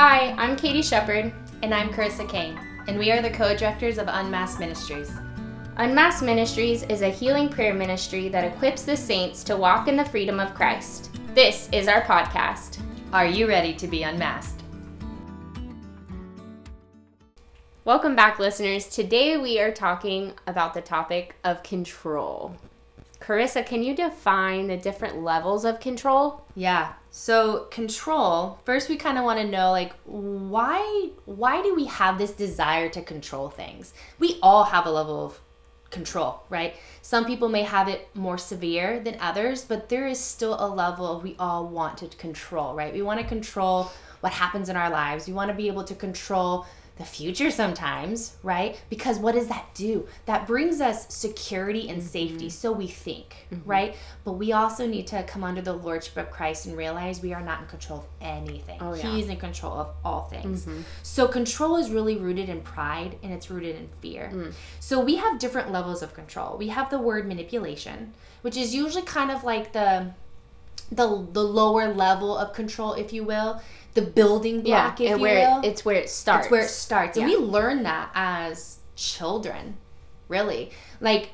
Hi, I'm Katie Shepard. And I'm Carissa Kane, and we are the co directors of Unmasked Ministries. Unmasked Ministries is a healing prayer ministry that equips the saints to walk in the freedom of Christ. This is our podcast. Are you ready to be unmasked? Welcome back, listeners. Today we are talking about the topic of control. Carissa, can you define the different levels of control? Yeah. So control. First, we kind of want to know like why why do we have this desire to control things? We all have a level of control, right? Some people may have it more severe than others, but there is still a level of we all want to control, right? We want to control what happens in our lives. We want to be able to control the future sometimes, right? Because what does that do? That brings us security and safety, mm-hmm. so we think, mm-hmm. right? But we also need to come under the lordship of Christ and realize we are not in control of anything. Oh, yeah. He's in control of all things. Mm-hmm. So control is really rooted in pride and it's rooted in fear. Mm. So we have different levels of control. We have the word manipulation, which is usually kind of like the the the lower level of control, if you will the building block, yeah, and where it's where it starts. It's where it starts, yeah. and we learn that as children, really. Like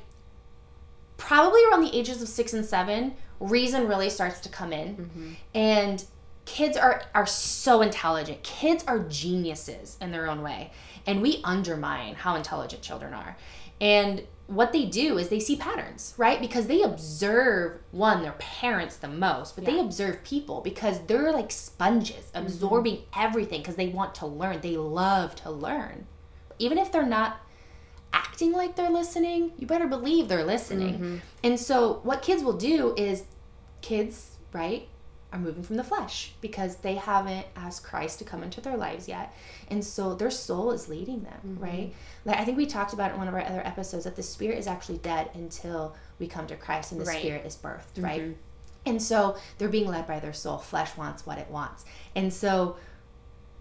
probably around the ages of six and seven, reason really starts to come in, mm-hmm. and kids are are so intelligent. Kids are geniuses in their own way, and we undermine how intelligent children are, and what they do is they see patterns, right? Because they observe one, their parents the most, but yeah. they observe people because they're like sponges, mm-hmm. absorbing mm-hmm. everything because they want to learn. They love to learn. Even if they're not acting like they're listening, you better believe they're listening. Mm-hmm. And so, what kids will do is kids, right? Are moving from the flesh because they haven't asked Christ to come into their lives yet. And so their soul is leading them, mm-hmm. right? Like I think we talked about in one of our other episodes that the spirit is actually dead until we come to Christ and the right. spirit is birthed, right? Mm-hmm. And so they're being led by their soul. Flesh wants what it wants. And so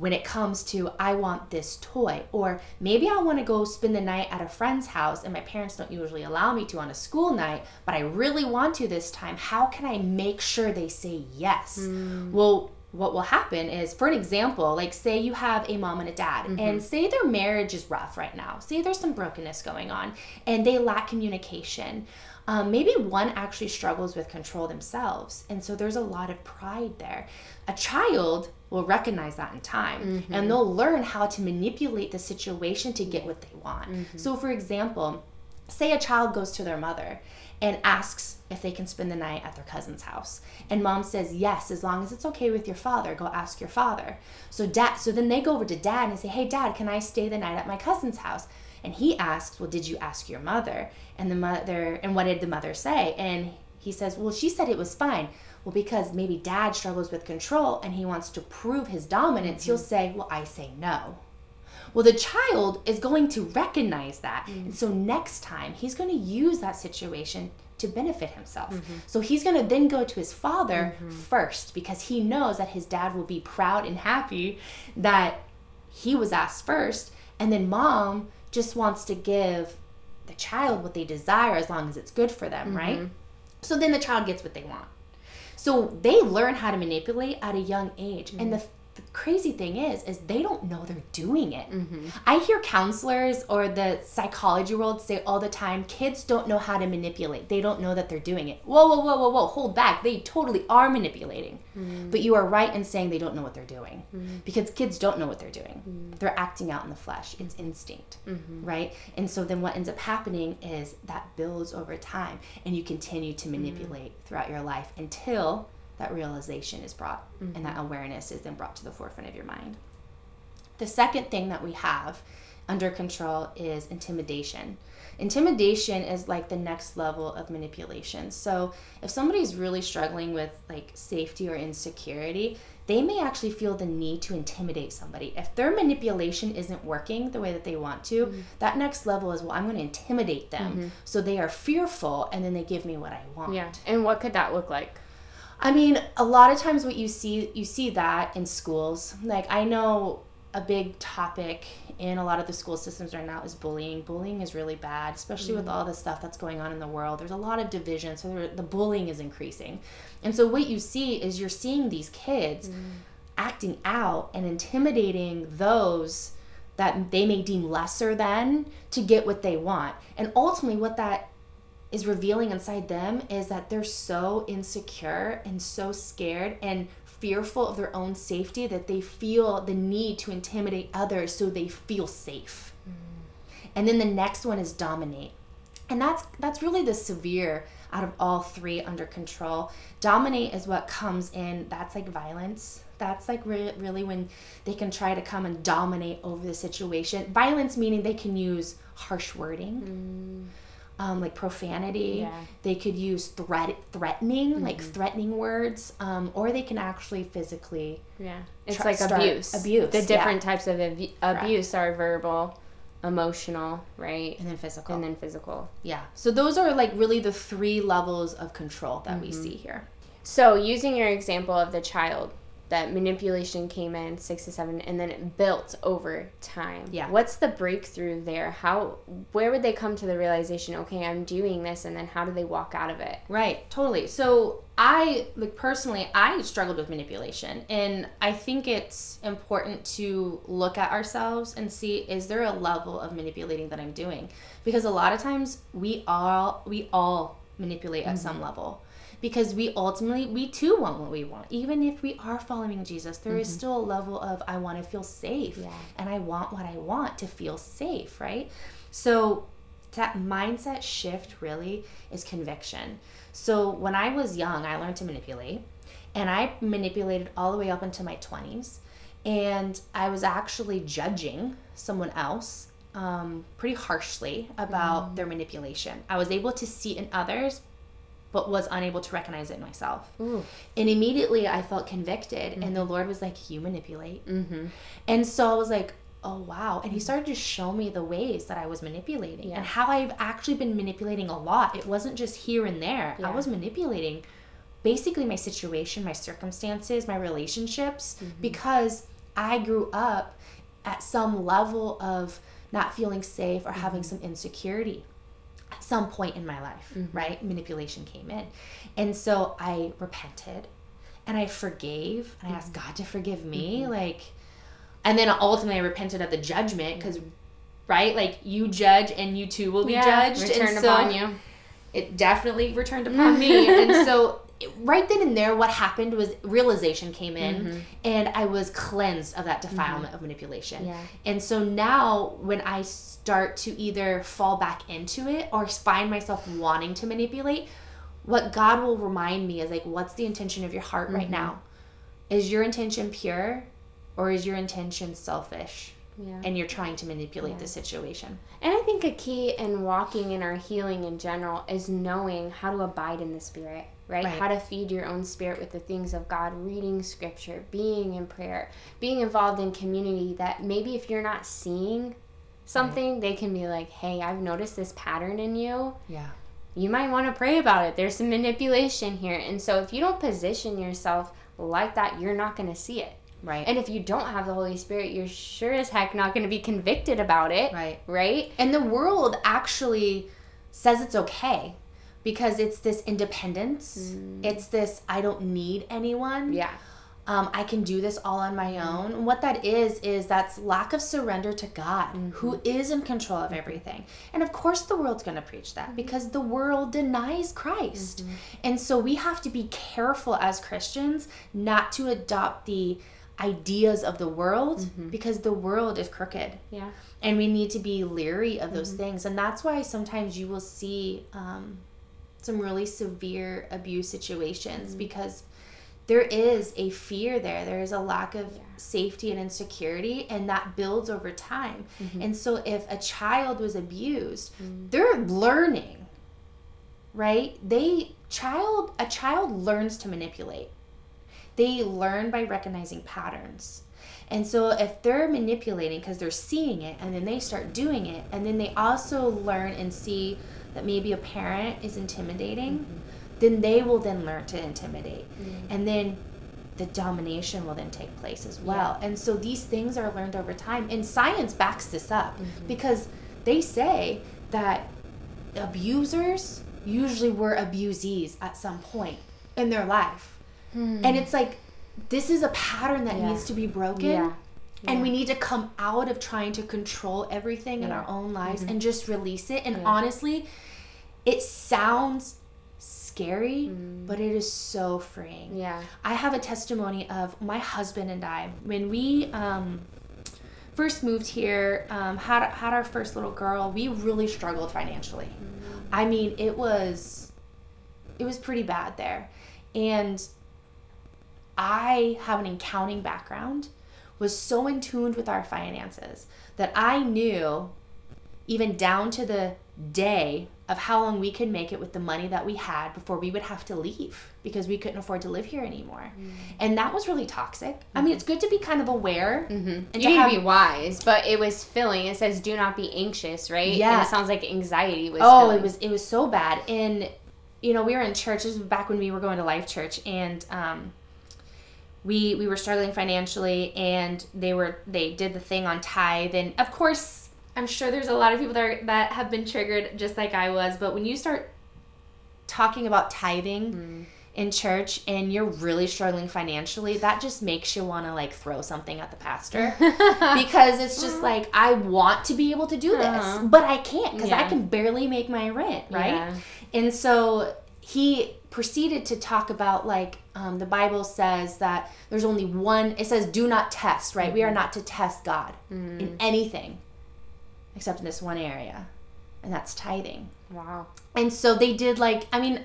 when it comes to I want this toy or maybe I want to go spend the night at a friend's house and my parents don't usually allow me to on a school night but I really want to this time how can I make sure they say yes mm. well what will happen is for an example like say you have a mom and a dad mm-hmm. and say their marriage is rough right now say there's some brokenness going on and they lack communication um, maybe one actually struggles with control themselves and so there's a lot of pride there a child will recognize that in time mm-hmm. and they'll learn how to manipulate the situation to get what they want. Mm-hmm. So, for example, say a child goes to their mother and asks if they can spend the night at their cousin's house and mom says yes as long as it's okay with your father go ask your father so dad so then they go over to dad and say hey dad can i stay the night at my cousin's house and he asks well did you ask your mother and the mother and what did the mother say and he says well she said it was fine well, because maybe dad struggles with control and he wants to prove his dominance, mm-hmm. he'll say, Well, I say no. Well, the child is going to recognize that. Mm-hmm. And so next time, he's going to use that situation to benefit himself. Mm-hmm. So he's going to then go to his father mm-hmm. first because he knows that his dad will be proud and happy that he was asked first. And then mom just wants to give the child what they desire as long as it's good for them, right? Mm-hmm. So then the child gets what they want. So they learn how to manipulate at a young age. Mm-hmm. And the the crazy thing is is they don't know they're doing it mm-hmm. i hear counselors or the psychology world say all the time kids don't know how to manipulate they don't know that they're doing it whoa whoa whoa whoa whoa hold back they totally are manipulating mm-hmm. but you are right in saying they don't know what they're doing mm-hmm. because kids don't know what they're doing mm-hmm. they're acting out in the flesh it's instinct mm-hmm. right and so then what ends up happening is that builds over time and you continue to mm-hmm. manipulate throughout your life until that realization is brought mm-hmm. and that mm-hmm. awareness is then brought to the forefront of your mind. The second thing that we have under control is intimidation. Intimidation is like the next level of manipulation. So, if somebody's really struggling with like safety or insecurity, they may actually feel the need to intimidate somebody. If their manipulation isn't working the way that they want to, mm-hmm. that next level is, well, I'm going to intimidate them. Mm-hmm. So they are fearful and then they give me what I want. Yeah. And what could that look like? I mean, a lot of times what you see you see that in schools. Like I know a big topic in a lot of the school systems right now is bullying. Bullying is really bad, especially mm. with all the stuff that's going on in the world. There's a lot of division, so the bullying is increasing. And so what you see is you're seeing these kids mm. acting out and intimidating those that they may deem lesser than to get what they want. And ultimately, what that is revealing inside them is that they're so insecure and so scared and fearful of their own safety that they feel the need to intimidate others so they feel safe. Mm. And then the next one is dominate. And that's that's really the severe out of all three under control. Dominate is what comes in, that's like violence. That's like re- really when they can try to come and dominate over the situation. Violence meaning they can use harsh wording. Mm. Um, like profanity. Yeah. They could use threat, threatening, mm-hmm. like threatening words, um, or they can actually physically. Yeah, it's like abuse. Abuse. The different yeah. types of ab- abuse are verbal, emotional, right? And then physical. And then physical. Yeah. So those are like really the three levels of control that mm-hmm. we see here. So, using your example of the child, that manipulation came in six to seven and then it built over time. Yeah. What's the breakthrough there? How where would they come to the realization okay i'm doing this and then how do they walk out of it? Right totally. So i like personally i struggled with manipulation and i think it's important to look at ourselves and see is there a level of manipulating that i'm doing? Because a lot of times we all we all manipulate at mm-hmm. some level because we ultimately we too want what we want. Even if we are following jesus there mm-hmm. is still a level of i want to feel safe. Yeah. and i want what i want to feel safe right? So that mindset shift really is conviction. So when i was young i learned to manipulate. And i manipulated all the way up into my 20s and i was actually judging someone else um, pretty harshly about mm. their manipulation. I was able to see in others but was unable to recognize it in myself. Ooh. And immediately I felt convicted, mm-hmm. and the mm-hmm. Lord was like, You manipulate. Mm-hmm. And so I was like, Oh, wow. And He mm-hmm. started to show me the ways that I was manipulating yeah. and how I've actually been manipulating a lot. It wasn't just here and there, yeah. I was manipulating basically my situation, my circumstances, my relationships, mm-hmm. because I grew up at some level of not feeling safe or having mm-hmm. some insecurity some point in my life, mm-hmm. right? Manipulation came in. And so I repented and I forgave and I asked mm-hmm. God to forgive me. Mm-hmm. Like, and then ultimately I repented of the judgment because, right? Like, you judge and you too will be yeah, judged. Returned and so upon you. It definitely returned upon me. And so right then and there, what happened was realization came in, mm-hmm. and I was cleansed of that defilement mm-hmm. of manipulation. Yeah. And so now, when I start to either fall back into it or find myself wanting to manipulate, what God will remind me is like, what's the intention of your heart mm-hmm. right now? Is your intention pure, or is your intention selfish? Yeah. And you're trying to manipulate yeah. the situation. And I think a key in walking in our healing in general is knowing how to abide in the Spirit right? right? How to feed your own spirit with the things of God, reading scripture, being in prayer, being involved in community that maybe if you're not seeing something, right. they can be like, hey, I've noticed this pattern in you. Yeah. You might want to pray about it. There's some manipulation here. And so if you don't position yourself like that, you're not going to see it. Right. And if you don't have the Holy Spirit, you're sure as heck not going to be convicted about it. Right. Right? And the world actually says it's okay because it's this independence. Mm. It's this I don't need anyone. Yeah. Um, I can do this all on my own. Mm-hmm. What that is, is that's lack of surrender to God, mm-hmm. who is in control of everything. And of course, the world's going to preach that because the world denies Christ. Mm-hmm. And so we have to be careful as Christians not to adopt the ideas of the world mm-hmm. because the world is crooked. Yeah. And we need to be leery of those mm-hmm. things. And that's why sometimes you will see. Um, some really severe abuse situations mm-hmm. because there is a fear there there is a lack of yeah. safety and insecurity and that builds over time mm-hmm. and so if a child was abused mm-hmm. they're learning right they child a child learns to manipulate they learn by recognizing patterns and so if they're manipulating because they're seeing it and then they start doing it and then they also learn and see that maybe a parent is intimidating, mm-hmm. then they will then learn to intimidate. Mm-hmm. And then the domination will then take place as well. Yeah. And so these things are learned over time. And science backs this up mm-hmm. because they say that abusers usually were abusees at some point in their life. Hmm. And it's like this is a pattern that Yeah. needs to be broken. Yeah. And we need to come out of trying to control everything in our own lives Mhm. and just release it. And Yeah. honestly, it sounds scary, Mm. but it is so freeing. Yeah. I have a testimony of my husband and I when we um, first moved here, um, had had our first little girl. We really struggled financially. I mean, it was it was pretty bad there, and I have an accounting background. Was so in tuned with our finances that I knew, even down to the day of how long we could make it with the money that we had before we would have to leave because we couldn't afford to live here anymore. And that was really toxic. I mean, it's good to be kind of aware. Mm-hmm. And you to need have- to be wise, but it was filling. It says, "Do not be anxious," right? And Yeah. it sounds like anxiety was. Oh, filling. it was it was so bad. And you know, we were in church. This was back when we were going to Life Church, and um, we we were struggling financially, and they were they did the thing on tithe, and of course, I'm sure there's a lot of people that are, that have been triggered just like I was. But when you start talking about tithing. In church, and you're really struggling financially, that just makes you want to like throw something at the pastor because it's just like I want to be able to do this, Uh-huh. but I can't because I can barely make my rent, right? Yeah. And so he proceeded to talk about like um, the Bible says that there's only one. It says, "Do not test." Right? We are not to test God in anything, except in this one area, and that's tithing. Wow. And so they did like I mean.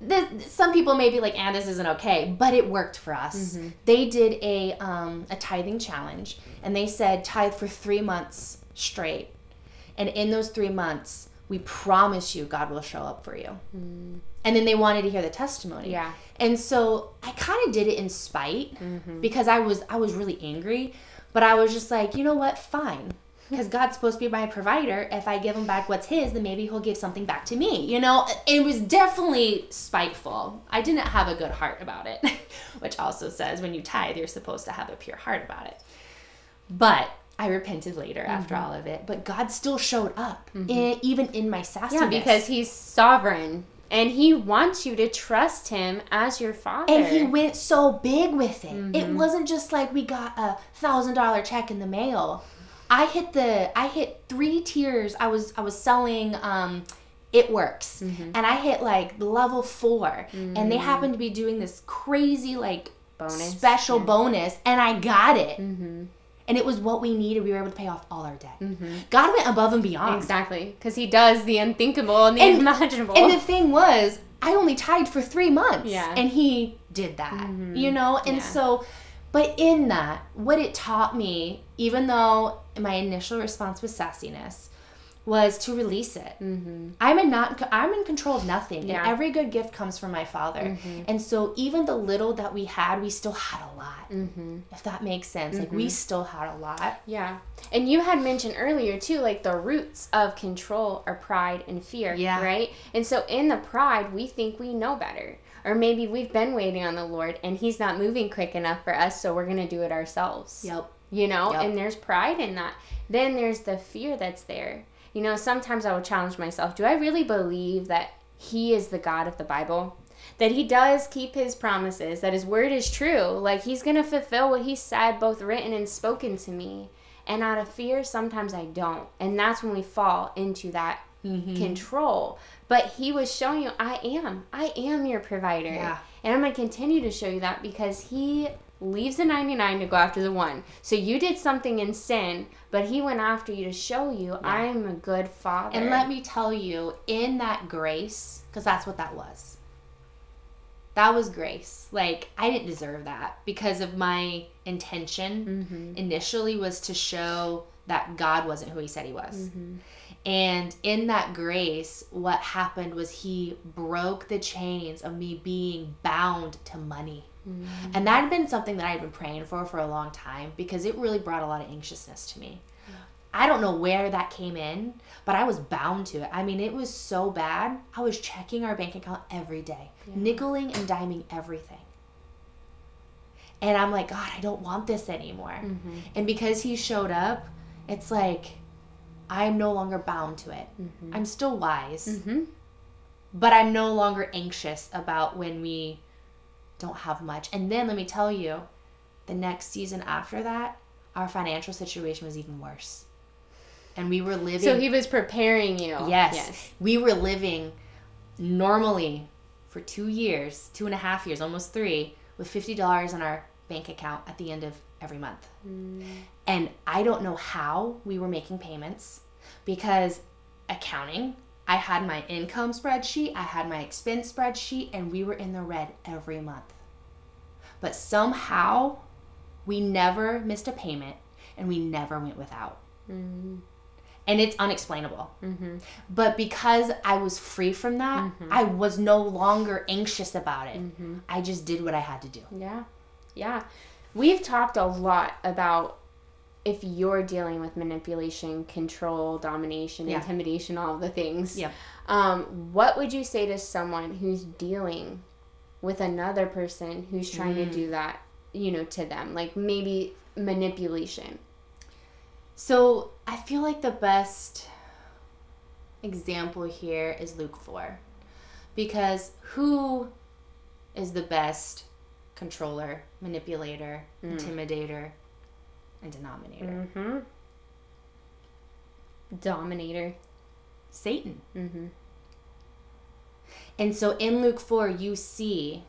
The, some people may be like, "And this isn't okay," but it worked for us. They did a um, a tithing challenge, and they said tithe for three months straight, and in those three months, we promise you God will show up for you. And then they wanted to hear the testimony. Yeah. And so I kind of did it in spite mm-hmm. because I was I was really angry, but I was just like, you know what, fine. Because God's supposed to be my provider. If I give him back what's his, then maybe he'll give something back to me. You know, it was definitely spiteful. I didn't have a good heart about it, which also says when you tithe, you're supposed to have a pure heart about it. But I repented later after Mm-hmm. all of it. But God still showed up, in, even in my sassiness. Yeah, because he's sovereign and he wants you to trust him as your father. And he went so big with it. It Mm-hmm. wasn't just like we got a thousand dollar check in the mail. I hit the I hit three tiers. I was I was selling um it works Mm-hmm. and I hit like level 4 and they happened to be doing this crazy like Bonus, special yeah. bonus and I got it. Mm-hmm. And it was what we needed. We were able to pay off all our debt. God went above and beyond. Exactly, because he does the unthinkable and the And- unimaginable. And the thing was, I only tied for three months. Yeah. And he did that, you know? And Yeah. so, but in that, what it taught me, even though my initial response was sassiness, was to release it. Mm-hmm. I'm in not I'm in control of nothing, Yeah. and every good gift comes from my Father. And so, even the little that we had, we still had a lot. mm-hmm. If that makes sense, like we still had a lot. Yeah. And you had mentioned earlier too, like the roots of control are pride and fear. Yeah. Right? And so in the pride, we think we know better. Or maybe we've been waiting on the Lord and He's not moving quick enough for us, so we're going to do it ourselves. Yep. You know? Yep. And there's pride in that. Then there's the fear that's there. You know, sometimes I will challenge myself do I really believe that He is the God of the Bible? That He does keep His promises, that His word is true. Like He's going to fulfill what He said, both written and spoken to me. And out of fear, sometimes I don't. And that's when we fall into that Mm-hmm. control. But He was showing you, I am. I am your provider. Yeah. And I'm going to continue to show you that because He leaves the 99 to go after the one. So you did something in sin, but He went after you to show you, I'm a good father. And let me tell you, in that grace, because that's what that was. That was grace. Like, I didn't deserve that because of my intention mm-hmm. initially was to show that God wasn't who he said he was. Mm-hmm. And in that grace, what happened was he broke the chains of me being bound to money. Mm-hmm. And that had been something that I had been praying for for a long time because it really brought a lot of anxiousness to me. I don't know where that came in, but I was bound to it. I mean, it was so bad. I was checking our bank account every day, nickeling and diming everything. And I'm like, God, I don't want this anymore. Mm-hmm. And because he showed up, it's like I'm no longer bound to it. Mm-hmm. I'm still wise, Mhm. but I'm no longer anxious about when we don't have much. And then let me tell you, the next season after that, our financial situation was even worse. And we were living. So he was preparing you. Yes. yes. We were living normally for two years, two and a half years, almost three, with $50 in our bank account at the end of every month. Mm. And I don't know how we were making payments because accounting, I had my income spreadsheet, I had my expense spreadsheet, and we were in the red every month. But somehow we never missed a payment and we never went without. Mm-hmm. And it's unexplainable. Mm-hmm. But because I was free from that, mm-hmm. I was no longer anxious about it. Mm-hmm. I just did what I had to do. Yeah. Yeah. We've talked a lot about if you're dealing with manipulation, control, domination, yeah. intimidation, all the things. Yeah. Um, what would you say to someone who's dealing with another person who's trying mm. to do that, you know, to them? Like maybe manipulation. So I feel like the best example here is Luke 4. Because who is the best controller, manipulator, mm. intimidator, and denominator? Mm-hmm. Dominator. Satan. Mm-hmm. And so in Luke 4, you see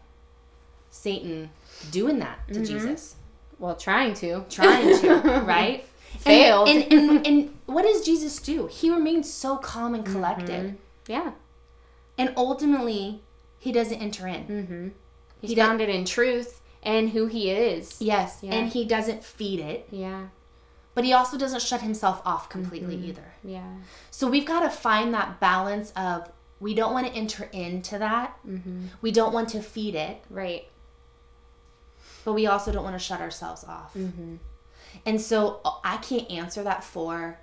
Satan doing that to mm-hmm. Jesus. Well, trying to. Trying to, right? Failed. And, and, and, and, what does Jesus do? He remains so calm and collected. Mm-hmm. Yeah. And ultimately, he doesn't enter in. Mm-hmm. He's he founded in truth and who he is. Yes. Yeah. And he doesn't feed it. Yeah. But he also doesn't shut himself off completely mm-hmm. either. Yeah. So we've got to find that balance of we don't want to enter into that. Mm-hmm. We don't want to feed it. Right. But we also don't want to shut ourselves off. Mm-hmm. And so uh, I can't answer that for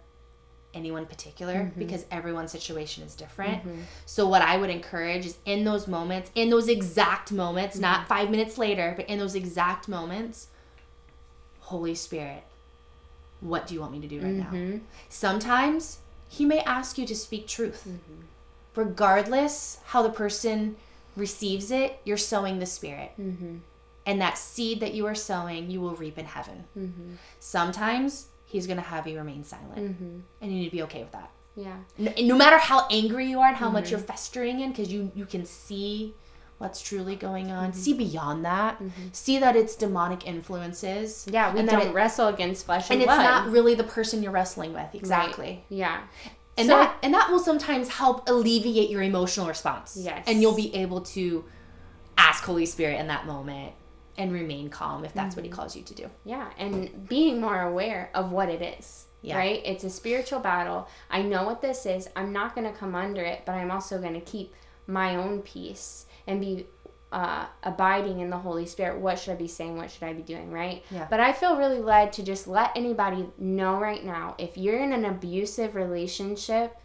anyone particular mm-hmm. because everyone's situation is different. Mm-hmm. So what I would encourage is in those moments, in those exact moments, mm-hmm. not 5 minutes later, but in those exact moments, Holy Spirit, what do you want me to do right now? Mm-hmm. Sometimes he may ask you to speak truth. Mm-hmm. Regardless how the person receives it, you're sowing the spirit. And that seed that you are sowing you will reap in heaven mm-hmm. sometimes he's going to have you remain silent mm-hmm. and you need to be okay with that yeah no, no matter how angry you are and how mm-hmm. much you're festering in because you you can see what's truly going on mm-hmm. see beyond that mm-hmm. see that it's demonic influences yeah we and don't it, wrestle against flesh and, blood. and blood. it's not really the person you're wrestling with exactly right. yeah and so, that and that will sometimes help alleviate your emotional response yes and you'll be able to ask holy spirit in that moment and remain calm if that's mm-hmm. what he mm-hmm. calls you to do. Yeah, and being more aware of what it is. Yeah. Right? It's a spiritual battle. I know what this is. I'm not going to come under it, but I'm also going to keep my own peace and be uh, abiding in the Holy Spirit. What should I be saying? What should I be doing? Right? Yeah. But I feel really led to just let anybody know right now if you're in an abusive relationship,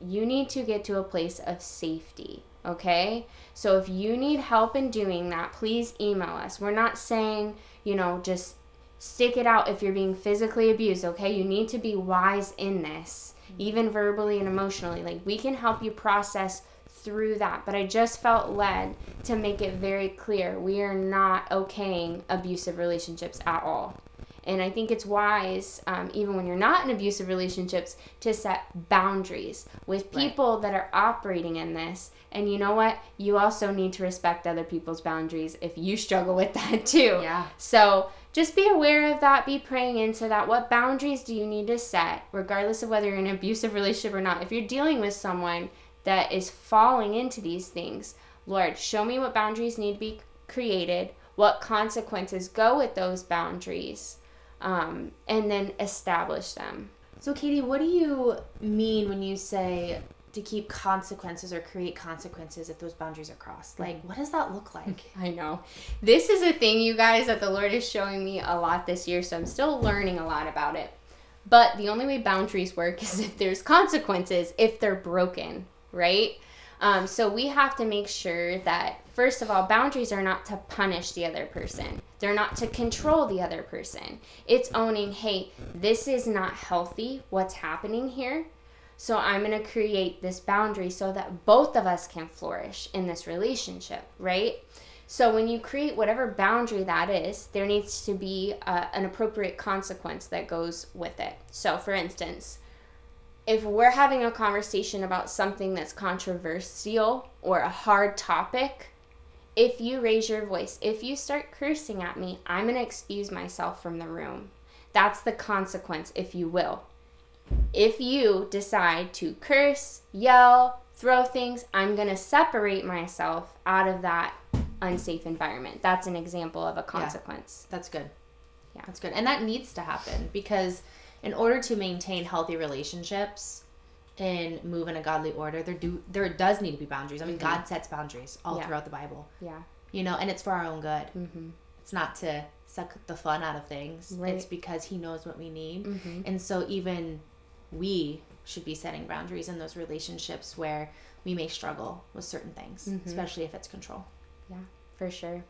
you need to get to a place of safety okay? So if you need help in doing that, please email us. We're not saying, you know, just stick it out if you're being physically abused, okay? You need to be wise in this, even verbally and emotionally. Like, we can help you process through that, but I just felt led to make it very clear we are not okaying abusive relationships at all. And I think it's wise, um, even when you're not in abusive relationships, to set boundaries with people right. that are operating in this. And you know what? You also need to respect other people's boundaries if you struggle with that too. Yeah. So just be aware of that. Be praying into that. What boundaries do you need to set, regardless of whether you're in an abusive relationship or not? If you're dealing with someone that is falling into these things, Lord, show me what boundaries need to be created, what consequences go with those boundaries um, and then establish them. So, Katie, what do you mean when you say to keep consequences or create consequences if those boundaries are crossed? Like, what does that look like? I know. This is a thing, you guys, that the Lord is showing me a lot this year, so I'm still learning a lot about it. But the only way boundaries work is if there's consequences, if they're broken, right? Um, so we have to make sure that, first of all, boundaries are not to punish the other person. They're not to control the other person. It's owning, hey, this is not healthy, what's happening here. So I'm going to create this boundary so that both of us can flourish in this relationship, right? So when you create whatever boundary that is, there needs to be uh, an appropriate consequence that goes with it. So, for instance, if we're having a conversation about something that's controversial or a hard topic, if you raise your voice, if you start cursing at me, I'm going to excuse myself from the room. That's the consequence, if you will. If you decide to curse, yell, throw things, I'm going to separate myself out of that unsafe environment. That's an example of a consequence. Yeah, that's good. Yeah, that's good. And that needs to happen because in order to maintain healthy relationships and move in a godly order, there do there does need to be boundaries. I mean, mm-hmm. God sets boundaries all yeah. throughout the Bible. Yeah. You know, and it's for our own good. Mm-hmm. It's not to suck the fun out of things. Right. It's because He knows what we need. Mm-hmm. And so even we should be setting boundaries in those relationships where we may struggle with certain things, mm-hmm. especially if it's control. Yeah, for sure.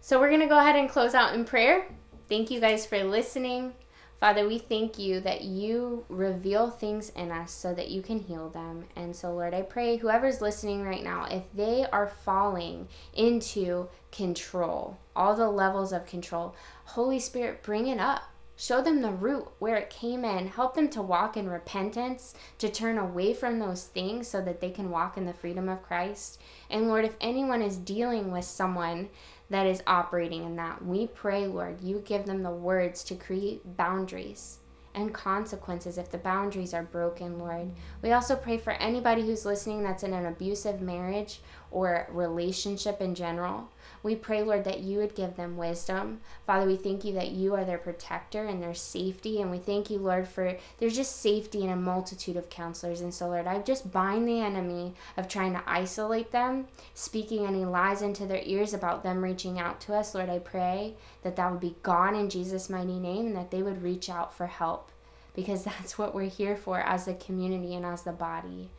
So we're going to go ahead and close out in prayer. Thank you guys for listening. Father, we thank you that you reveal things in us so that you can heal them. And so, Lord, I pray whoever's listening right now, if they are falling into control, all the levels of control, Holy Spirit, bring it up. Show them the root where it came in. Help them to walk in repentance, to turn away from those things so that they can walk in the freedom of Christ. And Lord, if anyone is dealing with someone that is operating in that, we pray, Lord, you give them the words to create boundaries and consequences if the boundaries are broken, Lord. We also pray for anybody who's listening that's in an abusive marriage or relationship in general. We pray, Lord, that you would give them wisdom. Father, we thank you that you are their protector and their safety. And we thank you, Lord, for there's just safety in a multitude of counselors. And so, Lord, I just bind the enemy of trying to isolate them, speaking any lies into their ears about them reaching out to us. Lord, I pray that that would be gone in Jesus' mighty name and that they would reach out for help because that's what we're here for as a community and as the body.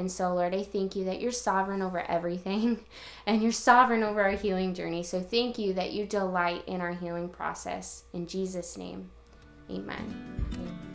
And so, Lord, I thank you that you're sovereign over everything and you're sovereign over our healing journey. So, thank you that you delight in our healing process. In Jesus' name, amen. amen.